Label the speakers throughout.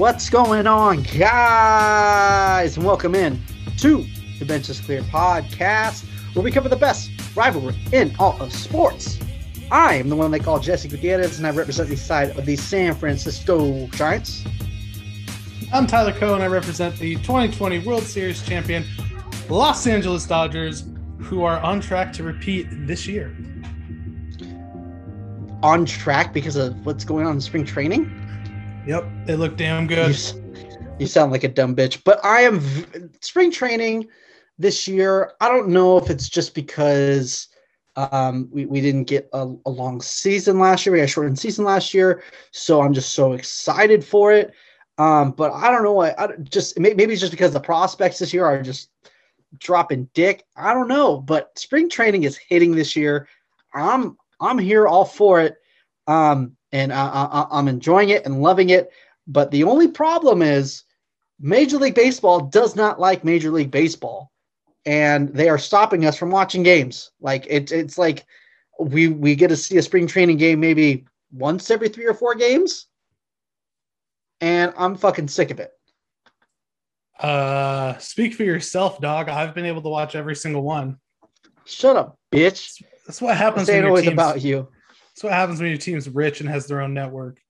Speaker 1: What's going on, guys? And welcome in to the Benches Clear podcast, where we cover the best rivalry in all of sports. I am the one they call Jesse Gutierrez, and I represent the side of the San Francisco Giants.
Speaker 2: I'm Tyler Coe, and I represent the 2020 World Series champion Los Angeles Dodgers, who are on track to repeat this year.
Speaker 1: On track because of what's going on in spring training?
Speaker 2: Yep, they look damn good.
Speaker 1: You, you sound like a dumb bitch, but I am v- spring training this year. I don't know if it's just because um, we, we didn't get a, a long season last year. We had a shortened season last year, so I'm just so excited for it. Um, but I don't know. I, I just maybe it's just because the prospects this year are just dropping dick. I don't know, but spring training is hitting this year. I'm I'm here all for it. Um, and I, I, I'm enjoying it and loving it. But the only problem is Major League Baseball does not like Major League Baseball, and they are stopping us from watching games. Like it's it's like we we get to see a spring training game maybe once every three or four games, and I'm fucking sick of it.
Speaker 2: Uh, speak for yourself, dog. I've been able to watch every single one.
Speaker 1: Shut up, bitch.
Speaker 2: That's what happens. When your
Speaker 1: always
Speaker 2: team's,
Speaker 1: about you.
Speaker 2: That's what happens when your team's rich and has their own network.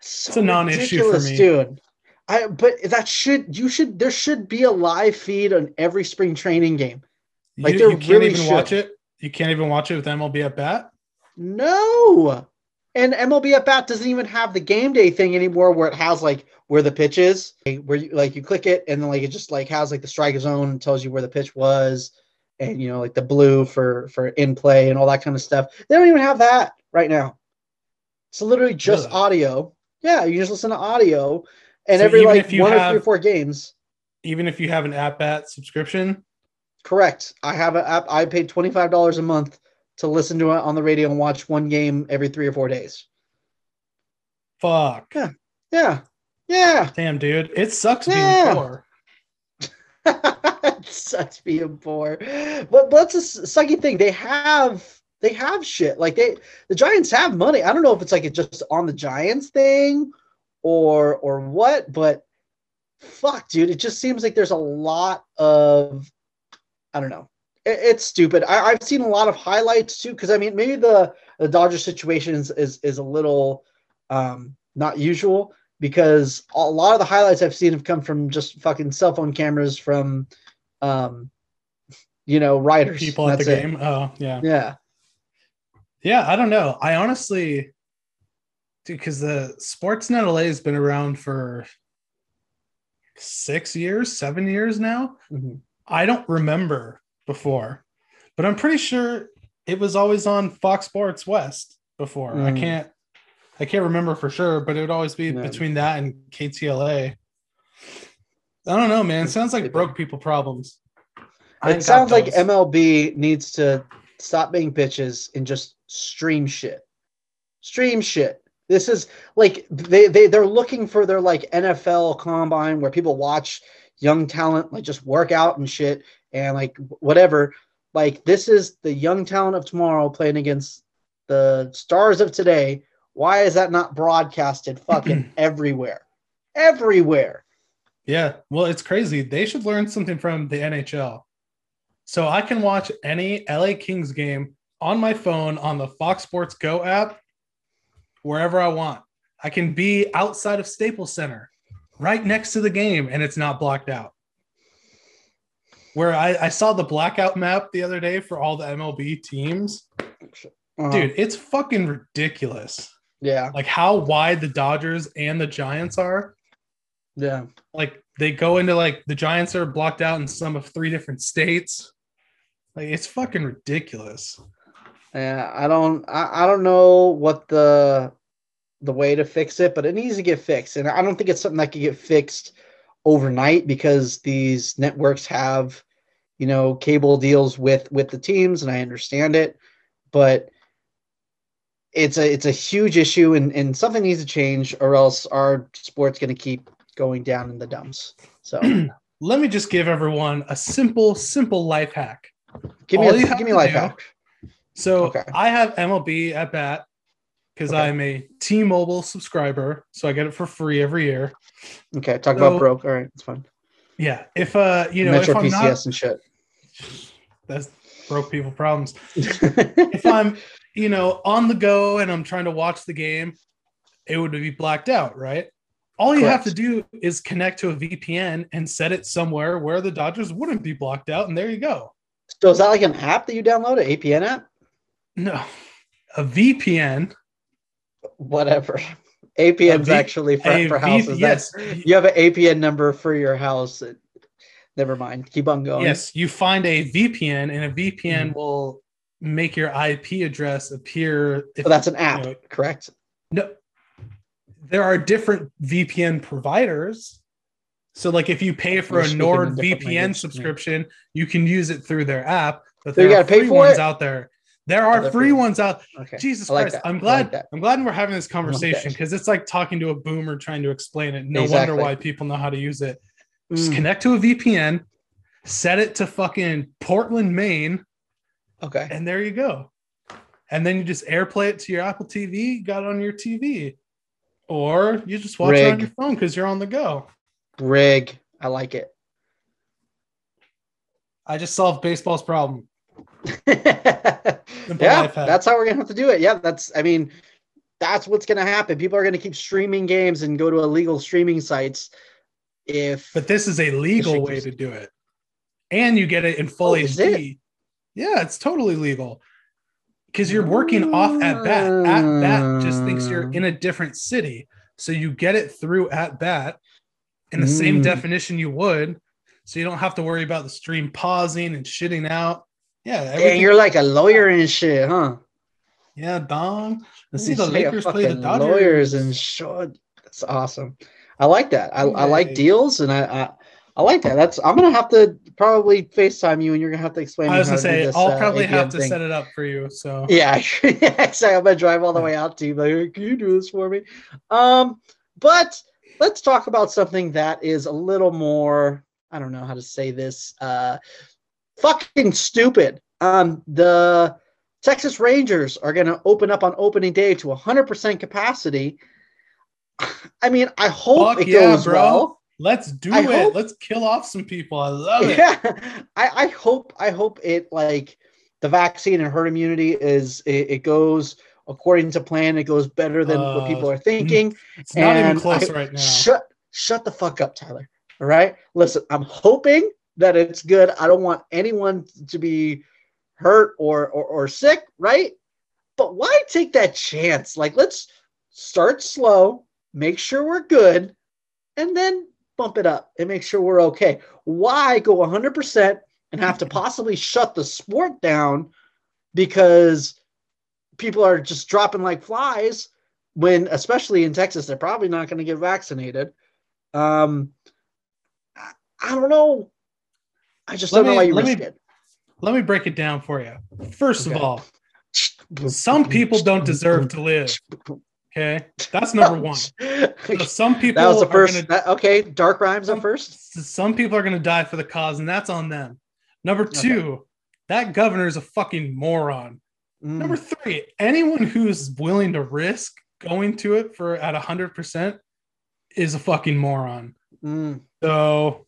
Speaker 1: So
Speaker 2: It's a non-issue for me.
Speaker 1: dude. I but that should you should there should be a live feed on every spring training game. Like,
Speaker 2: you,
Speaker 1: there
Speaker 2: you can't
Speaker 1: really
Speaker 2: even
Speaker 1: should.
Speaker 2: watch it. You can't even watch it with MLB at bat.
Speaker 1: No. And MLB at bat doesn't even have the game day thing anymore where it has like where the pitch is, where you like you click it and then like it just like has like the strike zone and tells you where the pitch was and you know like the blue for for in play and all that kind of stuff. They don't even have that right now. It's literally just
Speaker 2: Really?
Speaker 1: audio. Yeah, you just listen to audio and
Speaker 2: So
Speaker 1: every like one or three or four games.
Speaker 2: Even if you have an app at subscription,
Speaker 1: Correct. I have an app. I paid twenty five dollars a month to listen to it on the radio and watch one game every three or four days.
Speaker 2: fuck.
Speaker 1: Yeah, yeah.
Speaker 2: Damn, dude, it sucks
Speaker 1: Yeah.
Speaker 2: being poor.
Speaker 1: sucks being poor, but, but that's a sucky thing. They have they have shit like they the Giants have money. I don't know if it's like it's just on the Giants thing or or what, but fuck, dude, it just seems like there's a lot of I don't know. It, it's stupid. I, I've seen a lot of highlights too because I mean maybe the the Dodger situation is is, is a little um, not usual because a lot of the highlights I've seen have come from just fucking cell phone cameras from, um, you know, writers.
Speaker 2: People at the
Speaker 1: That's it.
Speaker 2: game. Oh, yeah.
Speaker 1: Yeah.
Speaker 2: Yeah, I don't know. I honestly, because the Sportsnet LA has been around for six years, seven years now.
Speaker 1: Mhm.
Speaker 2: I don't remember before, but I'm pretty sure it was always on Fox Sports West before. I
Speaker 1: Mm.
Speaker 2: can't, I can't remember for sure, but it would always be
Speaker 1: No.
Speaker 2: between that and KTLA. I don't know, man. It sounds like broke people problems.
Speaker 1: It sounds like. MLB needs to stop being bitches and just stream shit. Stream shit. This is like they they they're looking for their like NFL combine where people watch young talent like just work out and shit and like whatever. Like this is the young talent of tomorrow playing against the stars of today. Why is that not broadcasted fucking everywhere? Everywhere.
Speaker 2: Yeah, well, it's crazy. They should learn something from the NHL. So I can watch any LA Kings game on my phone on the Fox Sports Go app wherever I want. I can be outside of Staples Center, right next to the game, and it's not blocked out. Where I, I saw the blackout map the other day for all the MLB teams.
Speaker 1: Uh-huh.
Speaker 2: Dude, it's fucking ridiculous.
Speaker 1: Yeah.
Speaker 2: Like how wide the Dodgers and the Giants are.
Speaker 1: Yeah.
Speaker 2: like they go into like the Giants are blocked out in some of three different states. Like it's fucking ridiculous.
Speaker 1: Yeah, I don't I, I don't know what the the way to fix it, but it needs to get fixed. And I don't think it's something that can get fixed overnight because these networks have, you know, cable deals with with the teams and I understand it, but it's a it's a huge issue and, and something needs to change or else our sport's gonna keep going down in the dumps. So
Speaker 2: Let me just give everyone a simple, simple life hack.
Speaker 1: give me
Speaker 2: All
Speaker 1: a give me a life
Speaker 2: do-
Speaker 1: hack.
Speaker 2: So
Speaker 1: Okay.
Speaker 2: I have MLB at bat because
Speaker 1: Okay.
Speaker 2: I'm a T-Mobile subscriber, so I get it for free every year.
Speaker 1: Okay, talk
Speaker 2: So-
Speaker 1: about broke. All right, it's fine.
Speaker 2: Yeah, if uh, you know,
Speaker 1: Metro
Speaker 2: if I'm
Speaker 1: PCS
Speaker 2: not,
Speaker 1: and shit.
Speaker 2: that's broke people problems. if I'm, you know, on the go and I'm trying to watch the game, it would be blacked out, right? All you have to do is connect to a VPN and set it somewhere where the Dodgers wouldn't be blocked out, and there you go.
Speaker 1: so is that like an app that you download, an APN app?
Speaker 2: No, a VPN.
Speaker 1: Whatever. APN's
Speaker 2: V-
Speaker 1: actually for, for
Speaker 2: V-
Speaker 1: houses.
Speaker 2: yes,
Speaker 1: That's, you have an APN number for your house. Never mind. Keep on going.
Speaker 2: yes. You find a VPN, and a VPN
Speaker 1: Mhm.
Speaker 2: will make your IP address appear. If,
Speaker 1: So that's an app,
Speaker 2: you know,
Speaker 1: correct?
Speaker 2: No, there are different VPN providers. So, like, if you pay for
Speaker 1: You're
Speaker 2: a
Speaker 1: Nord VPN different
Speaker 2: NordVPN
Speaker 1: yeah.
Speaker 2: you can use it through their app. But
Speaker 1: So you
Speaker 2: there are
Speaker 1: gotta pay
Speaker 2: free
Speaker 1: for
Speaker 2: ones
Speaker 1: it?
Speaker 2: out there. There are
Speaker 1: they're
Speaker 2: free
Speaker 1: free.
Speaker 2: ones out.
Speaker 1: Okay.
Speaker 2: Jesus
Speaker 1: I like
Speaker 2: Christ!
Speaker 1: that.
Speaker 2: I'm
Speaker 1: I
Speaker 2: glad.
Speaker 1: like.
Speaker 2: I'm glad we're having this conversation
Speaker 1: that.
Speaker 2: because it's like talking to a boomer trying to explain it. No
Speaker 1: Exactly.
Speaker 2: wonder why people know how to use it. Just
Speaker 1: Mm,
Speaker 2: connect to a VPN, set it to fucking Portland, Maine,
Speaker 1: okay.
Speaker 2: and there you go. And then you just AirPlay it to your Apple TV, got it on your TV, or you just watch it on your phone because you're on the go.
Speaker 1: Rig. I like it.
Speaker 2: I just solved baseball's problem.
Speaker 1: yeah, that's how we're gonna have to do it. Yeah, that's. I mean, that's what's gonna happen. People are gonna keep streaming games and go to illegal streaming sites. If
Speaker 2: But this is a legal way to do it, and you get it in full
Speaker 1: Oh,
Speaker 2: HD. Yeah, it's totally legal because you're working off at bat. At bat just thinks you're in a different city, so you get it through at bat in the same
Speaker 1: Mm.
Speaker 2: definition you would, so you don't have to worry about the stream pausing and shitting out. Yeah, everything-
Speaker 1: you're like a lawyer and shit, huh?
Speaker 2: yeah, dong. Let's see the Lakers play the Dodgers.
Speaker 1: Lawyers and shit. That's awesome. I like that. I, I like deals, and I, I I like that. That's I'm gonna have to probably Facetime you, and you're gonna have to explain.
Speaker 2: I was gonna
Speaker 1: to
Speaker 2: say,
Speaker 1: this,
Speaker 2: I'll
Speaker 1: uh,
Speaker 2: probably have to
Speaker 1: thing.
Speaker 2: set it up for you. So
Speaker 1: Yeah, exactly. I'm gonna drive all the way out to you. Like, "Hey, can you do this for me? Um, but let's talk about something that is a little more. I don't know how to say this. Uh, fucking stupid. Um, the Texas Rangers are gonna open up on opening day to 100% capacity. I mean, I hope
Speaker 2: Fuck
Speaker 1: it
Speaker 2: yeah,
Speaker 1: goes
Speaker 2: bro.
Speaker 1: well.
Speaker 2: Let's do
Speaker 1: I
Speaker 2: it.
Speaker 1: hope-
Speaker 2: Let's kill off some people. I love it.
Speaker 1: Yeah, I, I hope I hope it like the vaccine and herd immunity is it, it goes according to plan. It goes better than what
Speaker 2: Uh,
Speaker 1: people are thinking.
Speaker 2: It's not even close
Speaker 1: I-
Speaker 2: right now.
Speaker 1: Shut shut the fuck up, Tyler. All right, listen. I'm hoping that it's good. I don't want anyone to be hurt or or, or sick, right? But why take that chance? Like, let's start slow, make sure we're good, and then bump it up and make sure we're okay. Why go 100% and have to possibly shut the sport down because people are just dropping like flies when, especially in Texas, they're probably not going to get vaccinated. Um, I, I don't know. I just
Speaker 2: Let
Speaker 1: don't know why you
Speaker 2: let
Speaker 1: risk
Speaker 2: me-
Speaker 1: it.
Speaker 2: Let me break it down for you. First
Speaker 1: Okay.
Speaker 2: of all, some people don't deserve to live. Okay, that's number one. So some people
Speaker 1: that was the first.
Speaker 2: gonna-
Speaker 1: that- okay, Dark Rhymes
Speaker 2: Some-
Speaker 1: first.
Speaker 2: some people are going to die for the cause, and that's on them. Number two, that governor is a fucking moron.
Speaker 1: Mm.
Speaker 2: Number three, anyone who's willing to risk going to it for at 100% is a fucking moron.
Speaker 1: Mm.
Speaker 2: So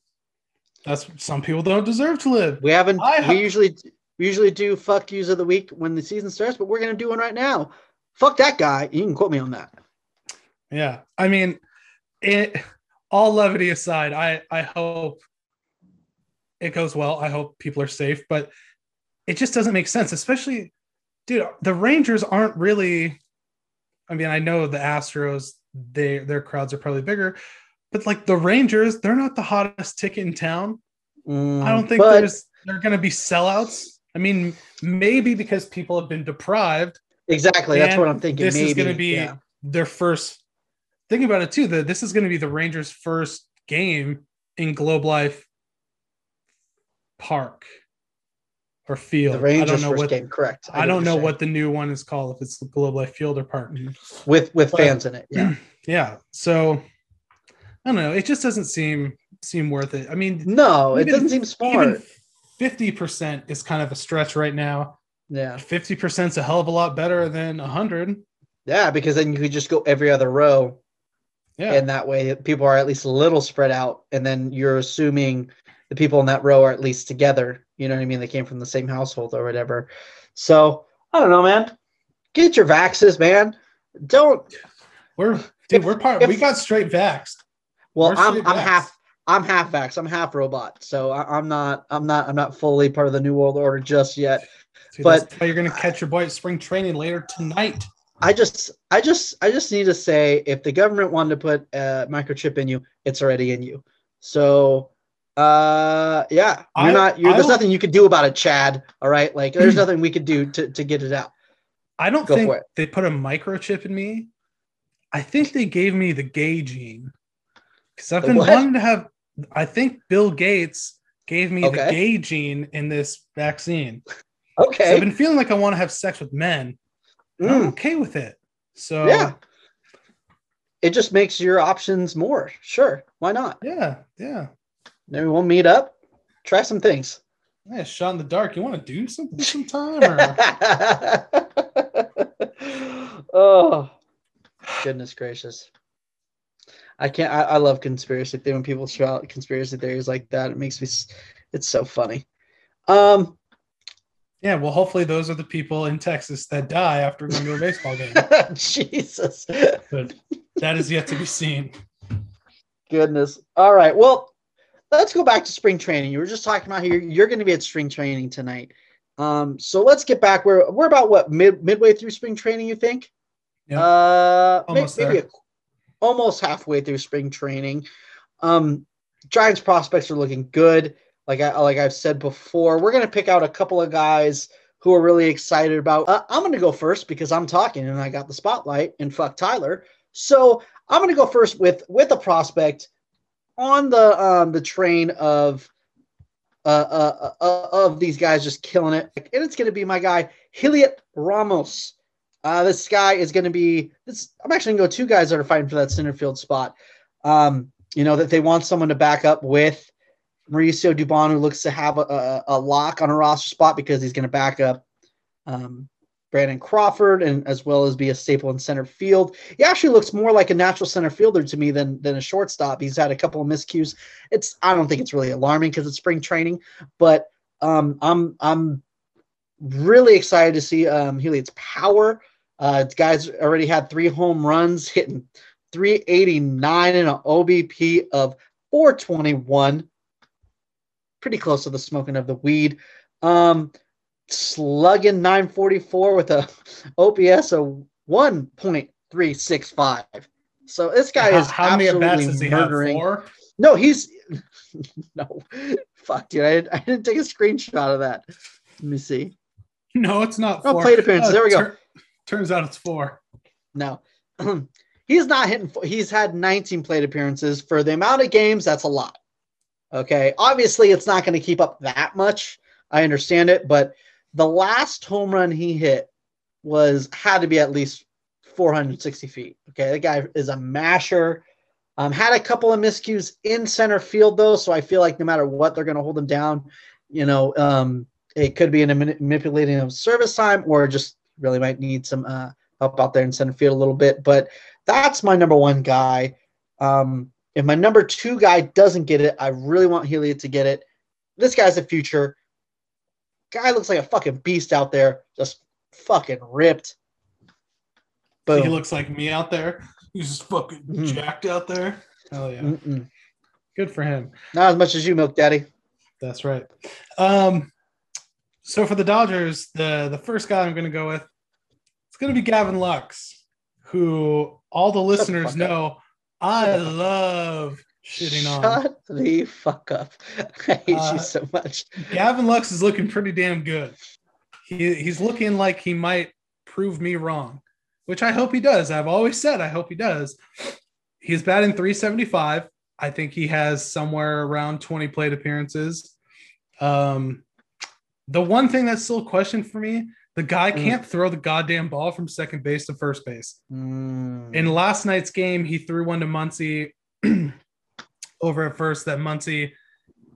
Speaker 2: that's some people don't deserve to live.
Speaker 1: We haven't.
Speaker 2: I
Speaker 1: we usually we usually do fuck yous of the week when the season starts, but we're gonna do one right now. Fuck that guy. You can quote me on that.
Speaker 2: Yeah. I mean, it all levity aside, I I hope it goes well. I hope people are safe, but it just doesn't make sense, especially dude, the Rangers aren't really I mean, I know the Astros, they their crowds are probably bigger, but like the Rangers, they're not the hottest ticket in town. I don't think
Speaker 1: Mm, But-
Speaker 2: there's they're going to be sellouts. I mean, maybe because people have been deprived,
Speaker 1: exactly. That's what I'm thinking.
Speaker 2: this
Speaker 1: Maybe.
Speaker 2: is going to be
Speaker 1: yeah.
Speaker 2: their first. Think about it too. That this is going to be the Rangers' first game in Globe Life Park or Field.
Speaker 1: the Rangers
Speaker 2: I don't know
Speaker 1: first
Speaker 2: what
Speaker 1: game. Correct.
Speaker 2: I,
Speaker 1: get
Speaker 2: don't know what the new one is called. If it's the Globe Life Field or Park.
Speaker 1: with with
Speaker 2: but-
Speaker 1: fans in it. Yeah.
Speaker 2: Yeah. So I don't know. It just doesn't seem seem worth it. I mean,
Speaker 1: No, it doesn't seem smart.
Speaker 2: fifty percent is kind of a stretch right now.
Speaker 1: Yeah.
Speaker 2: Fifty percent is a hell of a lot better than hundred.
Speaker 1: Yeah, because then you could just go every other row,
Speaker 2: Yeah.
Speaker 1: and that way people are at least a little spread out, and then you're assuming the people in that row are at least together. You know what I mean? They came from the same household or whatever. So I don't know, man. Get your vaxes, man. Don't.
Speaker 2: we're dude, we're part
Speaker 1: if-
Speaker 2: we got straight vaxxed.
Speaker 1: Well,
Speaker 2: We're
Speaker 1: I'm I'm
Speaker 2: vaxxed.
Speaker 1: half I'm half vax. I'm half robot. So I, I'm not I'm not I'm not fully part of the new world order just yet.
Speaker 2: Dude,
Speaker 1: but-
Speaker 2: you're gonna catch your boy at spring training later tonight.
Speaker 1: I just I just I just need to say if the government wanted to put a microchip in you, it's already in you. So uh yeah, you're
Speaker 2: I-
Speaker 1: not you're, there's nothing you could do about it, Chad. All right. Like there's nothing we could do to, to get it out.
Speaker 2: I don't
Speaker 1: Go
Speaker 2: think
Speaker 1: for it.
Speaker 2: they put a microchip in me. I think they gave me the gay gene because I've been
Speaker 1: what?
Speaker 2: wanting to have. I think Bill Gates gave me the gay gene in this vaccine. So
Speaker 1: Okay.
Speaker 2: I've been feeling like I want to have sex with men. and I'm
Speaker 1: Mm,
Speaker 2: okay with it. So
Speaker 1: yeah. It just makes your options more. Sure. Why not?
Speaker 2: yeah, yeah.
Speaker 1: Maybe we'll meet up, try some things.
Speaker 2: Yeah, shot in the dark. You want to do something sometime? Or...
Speaker 1: oh goodness gracious i can't I, I love conspiracy theory when people throw out conspiracy theories like that it makes me it's so funny um
Speaker 2: yeah. Well, hopefully those are the people in Texas that die after going to a baseball game.
Speaker 1: jesus
Speaker 2: But that is yet to be seen.
Speaker 1: goodness all right well let's go back to spring training you were just talking about here you're going to be at spring training tonight um so let's get back we're we're about what mid midway through spring training you think
Speaker 2: Yeah.
Speaker 1: uh
Speaker 2: Almost
Speaker 1: maybe
Speaker 2: there.
Speaker 1: a- almost halfway through spring training um giants prospects are looking good like i like i've said before we're to pick out a couple of guys who are really excited about uh, i'm to go first because i'm talking and i got the spotlight and fuck tyler so i'm to go first with with a prospect on the um the train of uh, uh, uh, of these guys just killing it. And it's going to be my guy, Heliot Ramos. Uh, this guy is going to be, this, I'm actually going to go two guys that are fighting for that center field spot. Um, you know, that they want someone to back up with Mauricio Dubon, who looks to have a, a, a lock on a roster spot because he's going to back up um, Brandon Crawford and as well as be a staple in center field. He actually looks more like a natural center fielder to me than than a shortstop. He's had a couple of miscues. It's I don't think it's really alarming because it's spring training, but um, I'm I'm really excited to see um, Heliot's power. Uh, guy's already had three home runs, hitting 389 and an OBP of 421. Pretty close to the smoking of the weed. Um, slugging 944 with a OPS of 1.365. So this guy
Speaker 2: how,
Speaker 1: is
Speaker 2: how many bats
Speaker 1: absolutely
Speaker 2: does he
Speaker 1: murdering. No, he's no. Fuck, dude. I, didn't- I didn't take a screenshot of that. Let me see.
Speaker 2: No, it's not
Speaker 1: Oh,
Speaker 2: four.
Speaker 1: plate appearances. There we go.
Speaker 2: tur- turns out it's four.
Speaker 1: No. he's not hitting. four. He's had 19 plate appearances for the amount of games. That's a lot. Okay. Obviously, it's not going to keep up that much. I understand it, but the last home run he hit was had to be at least 460 feet. Okay, that guy is a masher. Um, had a couple of miscues in center field though, so I feel like no matter what, they're going to hold him down. You know, um, it could be in a manipulating of service time, or just really might need some uh, help out there in center field a little bit. But that's my number one guy. Um, if my number two guy doesn't get it, I really want Heliot to get it. This guy's a future. Guy looks like a fucking beast out there, just fucking ripped.
Speaker 2: But
Speaker 1: he
Speaker 2: looks like me out there. He's just fucking
Speaker 1: Mhm.
Speaker 2: jacked out there. Hell yeah.
Speaker 1: Mm-mm.
Speaker 2: Good for him.
Speaker 1: Not as much as you, Milk Daddy.
Speaker 2: That's right. Um, so for the Dodgers, the the first guy I'm going to go with, it's going to be Gavin Lux, who all the listeners
Speaker 1: up.
Speaker 2: know I love shitting on.
Speaker 1: Shut the fuck up. I hate
Speaker 2: Uh,
Speaker 1: you so much.
Speaker 2: Gavin Lux is looking pretty damn good. He he's looking like he might prove me wrong, which I hope he does. I've always said I hope he does. He's batting 375. I think he has somewhere around 20 plate appearances. Um, the one thing that's still a question for me, the guy
Speaker 1: Mm.
Speaker 2: can't throw the goddamn ball from second base to first base.
Speaker 1: Mm.
Speaker 2: In last night's game, he threw one to Muncy over at first that Muncy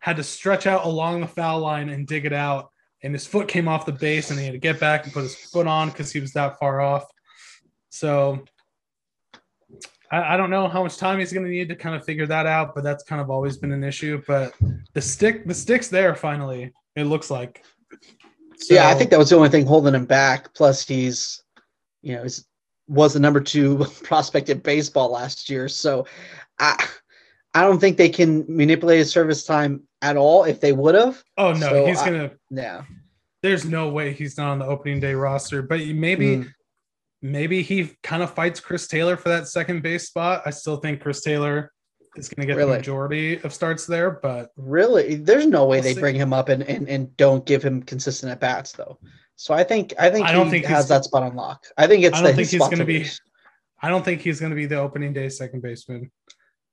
Speaker 2: had to stretch out along the foul line and dig it out. And his foot came off the base and he had to get back and put his foot on because he was that far off. So I, I don't know how much time he's going to need to kind of figure that out, but that's kind of always been an issue. But the stick, the stick's there finally. It looks like.
Speaker 1: So, yeah, I think that was the only thing holding him back. Plus, he's, you know, he's was the number two prospect in baseball last year. So, I, I don't think they can manipulate his service time at all. If they would have,
Speaker 2: oh no,
Speaker 1: so
Speaker 2: he's
Speaker 1: I,
Speaker 2: gonna.
Speaker 1: Yeah,
Speaker 2: there's no way he's not on the opening day roster. But maybe, mm. maybe he kind of fights Chris Taylor for that second base spot. I still think Chris Taylor is going to get really? the majority of starts there. But
Speaker 1: really, there's no way we'll they see. bring him up and, and and don't give him consistent at bats though. So I think I think I don't think has that spot on lock. I think it's.
Speaker 2: I don't think he's going to be. I don't think he's going to be the opening day second baseman.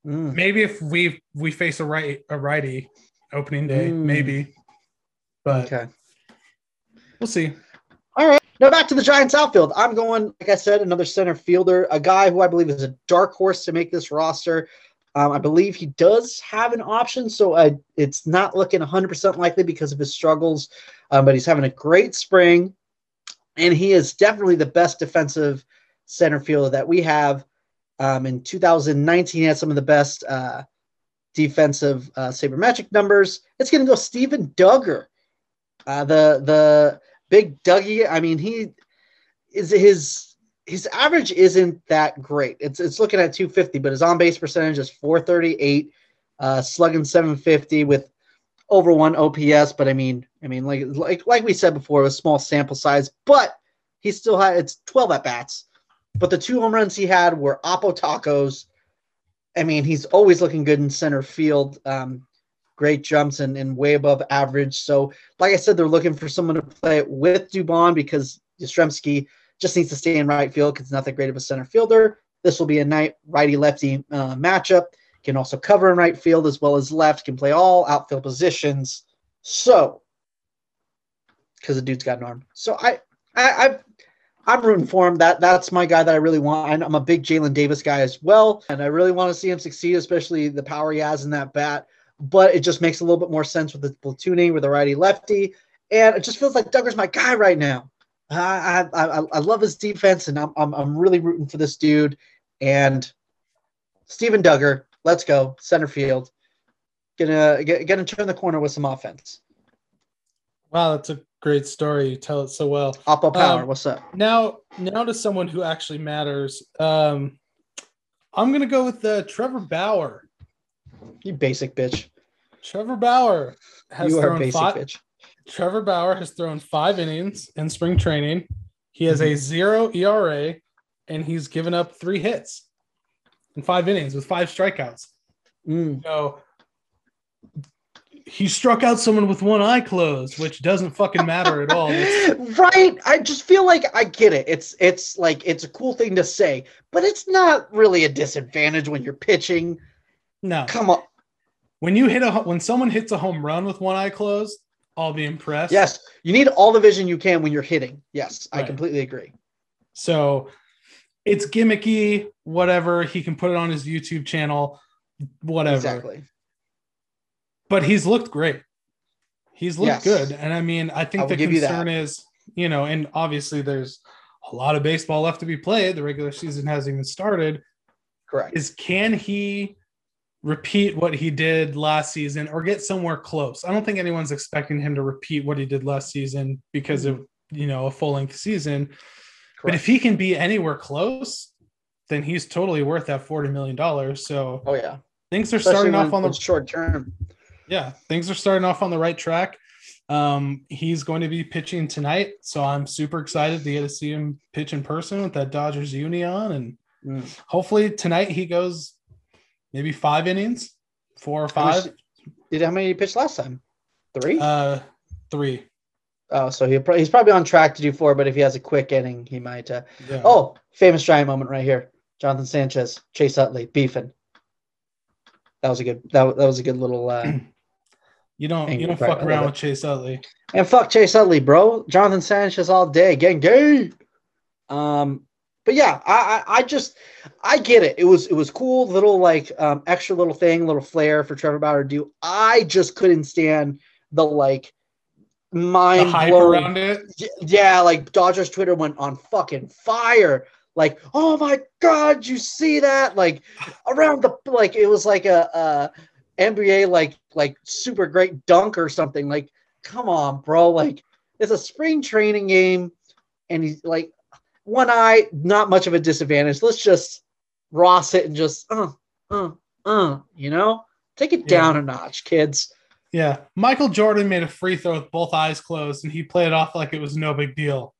Speaker 2: Mm. Maybe if we we face a right a righty opening day, mm. maybe. But okay. we'll see.
Speaker 1: All right. Now back to the Giants outfield. I'm going, like I said, another center fielder, a guy who I believe is a dark horse to make this roster. Um, I believe he does have an option, so it's not looking 100% likely because of his struggles, um, but he's having a great spring, and he is definitely the best defensive center fielder that we have. Um, in 2019, he had some of the best uh, defensive uh, sabermetric numbers. It's going to go Steven Duggar, uh, the the big Dougie. I mean, he is his his average isn't that great. It's it's looking at 250, but his on base percentage is 438, uh, slugging 750 with over one OPS. But I mean, I mean, like like like we said before, a small sample size, but he still had it's 12 at bats. But the two home runs he had were Oppo tacos. I mean, he's always looking good in center field. Um, great jumps and, and way above average. So, like I said, they're looking for someone to play it with Dubon because Yastrzemski – just needs to stay in right field because he's not that great of a center fielder. This will be a night righty lefty uh, matchup. Can also cover in right field as well as left. Can play all outfield positions. So, because the dude's got an arm. So I, I, I am rooting for him. That that's my guy that I really want. I'm a big Jaylin Davis guy as well, and I really want to see him succeed, especially the power he has in that bat. But it just makes a little bit more sense with the platooning with the righty lefty, and it just feels like Duggar's my guy right now. I, I, I love his defense, and I'm, I'm, I'm really rooting for this dude. And Steven Duggar, let's go center field. Gonna get, gonna turn the corner with some offense.
Speaker 2: Wow, that's a great story. You tell it so well.
Speaker 1: Oppo Power, um, what's up?
Speaker 2: Now, now to someone who actually matters. Um, I'm gonna go with uh, Trevor Bauer.
Speaker 1: You basic bitch.
Speaker 2: Trevor Bauer has
Speaker 1: you
Speaker 2: thrown
Speaker 1: are basic
Speaker 2: five,
Speaker 1: bitch.
Speaker 2: Trevor Bauer has thrown five innings in spring training. He has a zero ERA, and he's given up three hits in five innings with five strikeouts.
Speaker 1: Mm.
Speaker 2: So he struck out someone with one eye closed, which doesn't fucking matter at all.
Speaker 1: Right? I just feel like I get it. It's it's like it's a cool thing to say, but it's not really a disadvantage when you're pitching.
Speaker 2: No,
Speaker 1: come on.
Speaker 2: When you hit a when someone hits a home run with one eye closed, I'll be impressed.
Speaker 1: Yes, you need all the vision you can when you're hitting. Yes, right. I completely agree.
Speaker 2: So it's gimmicky, whatever. He can put it on his YouTube channel, whatever.
Speaker 1: Exactly.
Speaker 2: But he's looked great. He's looked yes. good. And I mean, I think I the concern you is, you know, and obviously there's a lot of baseball left to be played. The regular season hasn't even started.
Speaker 1: Correct.
Speaker 2: Is can he repeat what he did last season or get somewhere close. I don't think anyone's expecting him to repeat what he did last season because of, you know, a full length season. Correct. But if he can be anywhere close, then he's totally worth that $40 million. So,
Speaker 1: oh, yeah.
Speaker 2: Things are Especially starting off on the
Speaker 1: short term.
Speaker 2: Yeah. Things are starting off on the right track. Um, he's going to be pitching tonight. So I'm super excited to get to see him pitch in person with that Dodgers uni on. And mm. hopefully tonight he goes maybe five innings, four or five. How
Speaker 1: did how many you pitched last time? Three.
Speaker 2: Uh, three.
Speaker 1: Oh, so he he's probably on track to do four, but if he has a quick inning, he might. Uh... Yeah. Oh, famous giant moment right here: Jonathan Sanchez, Chase Utley beefing. That was a good. That, that was a good little. Uh,
Speaker 2: you don't you don't fuck around with Chase Utley.
Speaker 1: And fuck Chase Utley, bro. Jonathan Sanchez all day, getting gay. Um, but yeah, I, I, I just I get it. It was it was cool, little like um, extra little thing, little flair for Trevor Bauer to do. I just couldn't stand the like mind
Speaker 2: the hype around it.
Speaker 1: Yeah, like Dodgers Twitter went on fucking fire. like, oh my god, you see that? Like around the like it was like a, a NBA like like super great dunk or something. Like, come on, bro. Like it's a spring training game, and he's like one eye, not much of a disadvantage. Let's just Ross it and just uh uh uh, you know, take it
Speaker 2: Yeah.
Speaker 1: down a notch, kids.
Speaker 2: Yeah. Michael Jordan made a free throw with both eyes closed and he played it off like it was no big deal.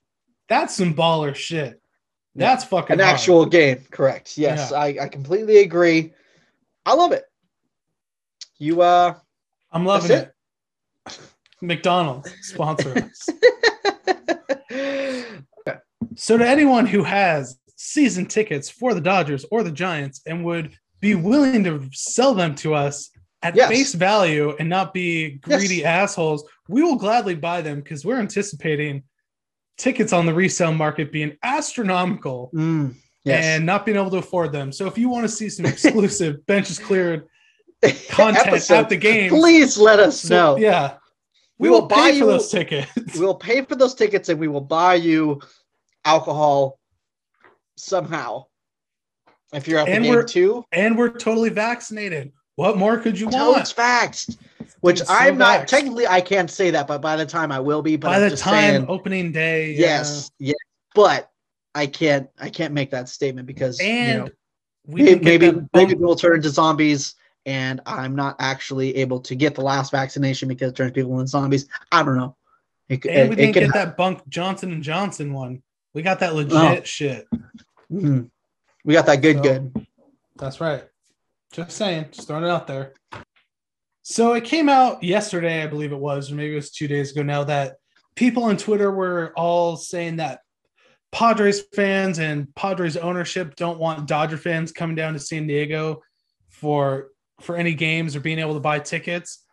Speaker 2: That's some baller shit. That's fucking
Speaker 1: An
Speaker 2: hard.
Speaker 1: actual game, correct? Yes,
Speaker 2: Yeah.
Speaker 1: I, I completely agree. I love it. You uh,
Speaker 2: I'm loving
Speaker 1: That's
Speaker 2: it. McDonald's sponsor us. So to anyone who has season tickets for the Dodgers or the Giants and would be willing to sell them to us at
Speaker 1: Yes.
Speaker 2: face value and not be greedy assholes, we will gladly buy them because we're anticipating tickets on the resale market being astronomical
Speaker 1: Mm, yes.
Speaker 2: and not being able to afford them. So if you want to see some exclusive benches cleared content
Speaker 1: Episode,
Speaker 2: at the game,
Speaker 1: Please let us
Speaker 2: so-
Speaker 1: know.
Speaker 2: Yeah. We,
Speaker 1: We
Speaker 2: will,
Speaker 1: will
Speaker 2: pay
Speaker 1: buy
Speaker 2: for
Speaker 1: you-
Speaker 2: those tickets.
Speaker 1: We'll pay for those tickets and we will buy you alcohol somehow. If you're the
Speaker 2: And
Speaker 1: game
Speaker 2: we're-
Speaker 1: too,
Speaker 2: and we're totally vaccinated. What more could you
Speaker 1: totes
Speaker 2: want?
Speaker 1: vaxxed. Which
Speaker 2: so
Speaker 1: I'm not
Speaker 2: vaxxed.
Speaker 1: technically I can't say that, but by the time I will be. But
Speaker 2: By
Speaker 1: I'm
Speaker 2: the time
Speaker 1: saying,
Speaker 2: opening day, yeah.
Speaker 1: yes, yes. But I can't I can't make that statement because
Speaker 2: and
Speaker 1: you know
Speaker 2: we
Speaker 1: maybe maybe, maybe we'll turn into zombies and I'm not actually able to get the last vaccination because it turns people into zombies. I don't know. It,
Speaker 2: and we
Speaker 1: it- it
Speaker 2: didn't
Speaker 1: can
Speaker 2: get that bunk Johnson and Johnson one. We got that legit
Speaker 1: Oh.
Speaker 2: shit.
Speaker 1: Mhm. We got that good,
Speaker 2: So-
Speaker 1: good.
Speaker 2: That's right. Just saying, just throwing it out there. So it came out yesterday, I believe it was, or maybe it was two days ago now, that people on Twitter were all saying that Padres fans and Padres ownership don't want Dodger fans coming down to San Diego for for any games or being able to buy tickets.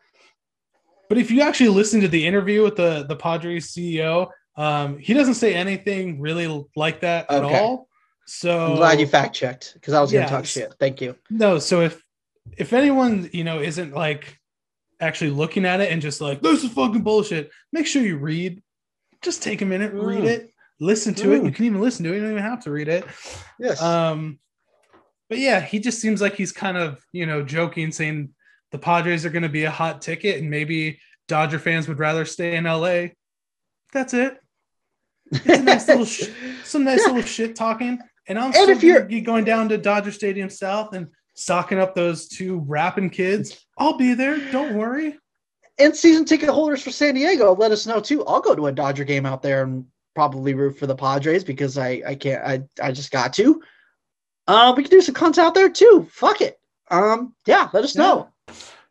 Speaker 2: But if you actually listen to the interview with the the Padres CEO, um, he doesn't say anything really like that at
Speaker 1: Okay.
Speaker 2: all. So
Speaker 1: I'm glad you fact checked because I was gonna talk shit. Thank you.
Speaker 2: no, so if if anyone you know isn't like actually looking at it and just like this is fucking bullshit, make sure you read. Just take a minute, read
Speaker 1: Mm.
Speaker 2: it, listen to it.
Speaker 1: Mm.
Speaker 2: You can even listen to it. You don't even have to read it.
Speaker 1: Yes.
Speaker 2: Um, but yeah, he just seems like he's kind of you know joking, saying the Padres are going to be a hot ticket, and maybe Dodger fans would rather stay in LA. That's it. It's a nice little sh- some nice
Speaker 1: Yeah.
Speaker 2: little shit talking. And I'm
Speaker 1: And if you're-
Speaker 2: going down to Dodger Stadium South and stocking up those two rapping kids. I'll be there. Don't worry.
Speaker 1: and season ticket holders for San Diego, let us know too. I'll go to a Dodger game out there and probably root for the Padres because I I can't I I just got to. Uh, we can do some content out there too. Fuck it. Um, yeah, let us know.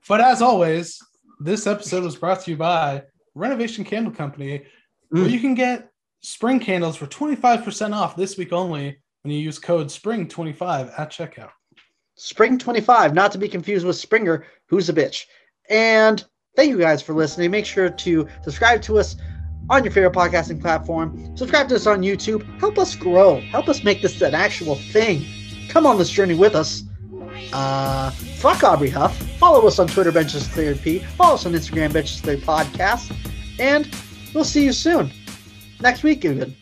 Speaker 2: But as always, this episode was brought to you by Renovation Candle Company, where
Speaker 1: Mm.
Speaker 2: you can get spring candles for 25% off this week only when you use code SPRING25 at checkout.
Speaker 1: Spring 25, not to be confused with Springer, who's a bitch. And thank you guys for listening. Make sure to subscribe to us on your favorite podcasting platform. Subscribe to us on YouTube. Help us grow. Help us make this an actual thing. Come on this journey with us. Uh, fuck Aubrey Huff. Follow us on Twitter, Benches P. Follow us on Instagram, Benches Podcast. And we'll see you soon next week even.